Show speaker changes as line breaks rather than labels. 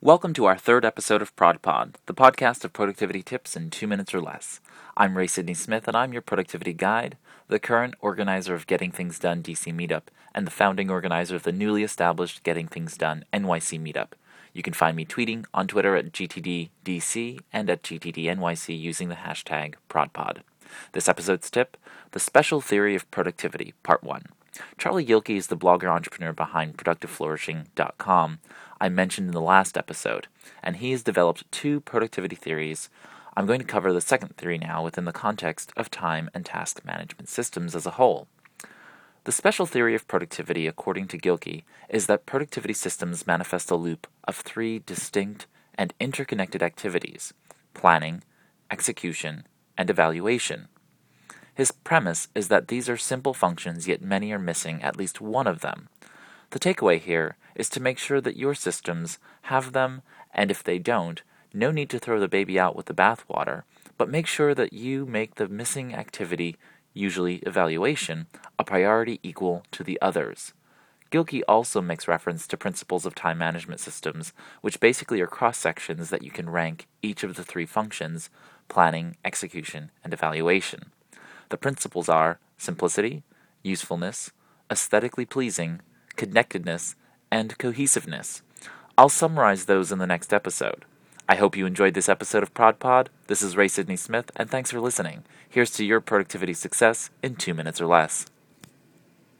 Welcome to our third episode of ProdPod, the podcast of productivity tips in two minutes or less. I'm Ray Sidney Smith, and I'm your productivity guide, the current organizer of Getting Things Done DC Meetup, and the founding organizer of the newly established Getting Things Done NYC Meetup. You can find me tweeting on Twitter at GTDDC and at GTDNYC using the hashtag ProdPod. This episode's tip The Special Theory of Productivity, Part 1. Charlie Gilkey is the blogger entrepreneur behind ProductiveFlourishing.com I mentioned in the last episode, and he has developed two productivity theories. I'm going to cover the second theory now within the context of time and task management systems as a whole. The special theory of productivity, according to Gilkey, is that productivity systems manifest a loop of three distinct and interconnected activities planning, execution, and evaluation. His premise is that these are simple functions, yet many are missing at least one of them. The takeaway here is to make sure that your systems have them, and if they don't, no need to throw the baby out with the bathwater, but make sure that you make the missing activity, usually evaluation, a priority equal to the others. Gilkey also makes reference to principles of time management systems, which basically are cross sections that you can rank each of the three functions planning, execution, and evaluation. The principles are simplicity, usefulness, aesthetically pleasing, connectedness, and cohesiveness. I'll summarize those in the next episode. I hope you enjoyed this episode of ProdPod. This is Ray Sidney Smith, and thanks for listening. Here's to your productivity success in two minutes or less.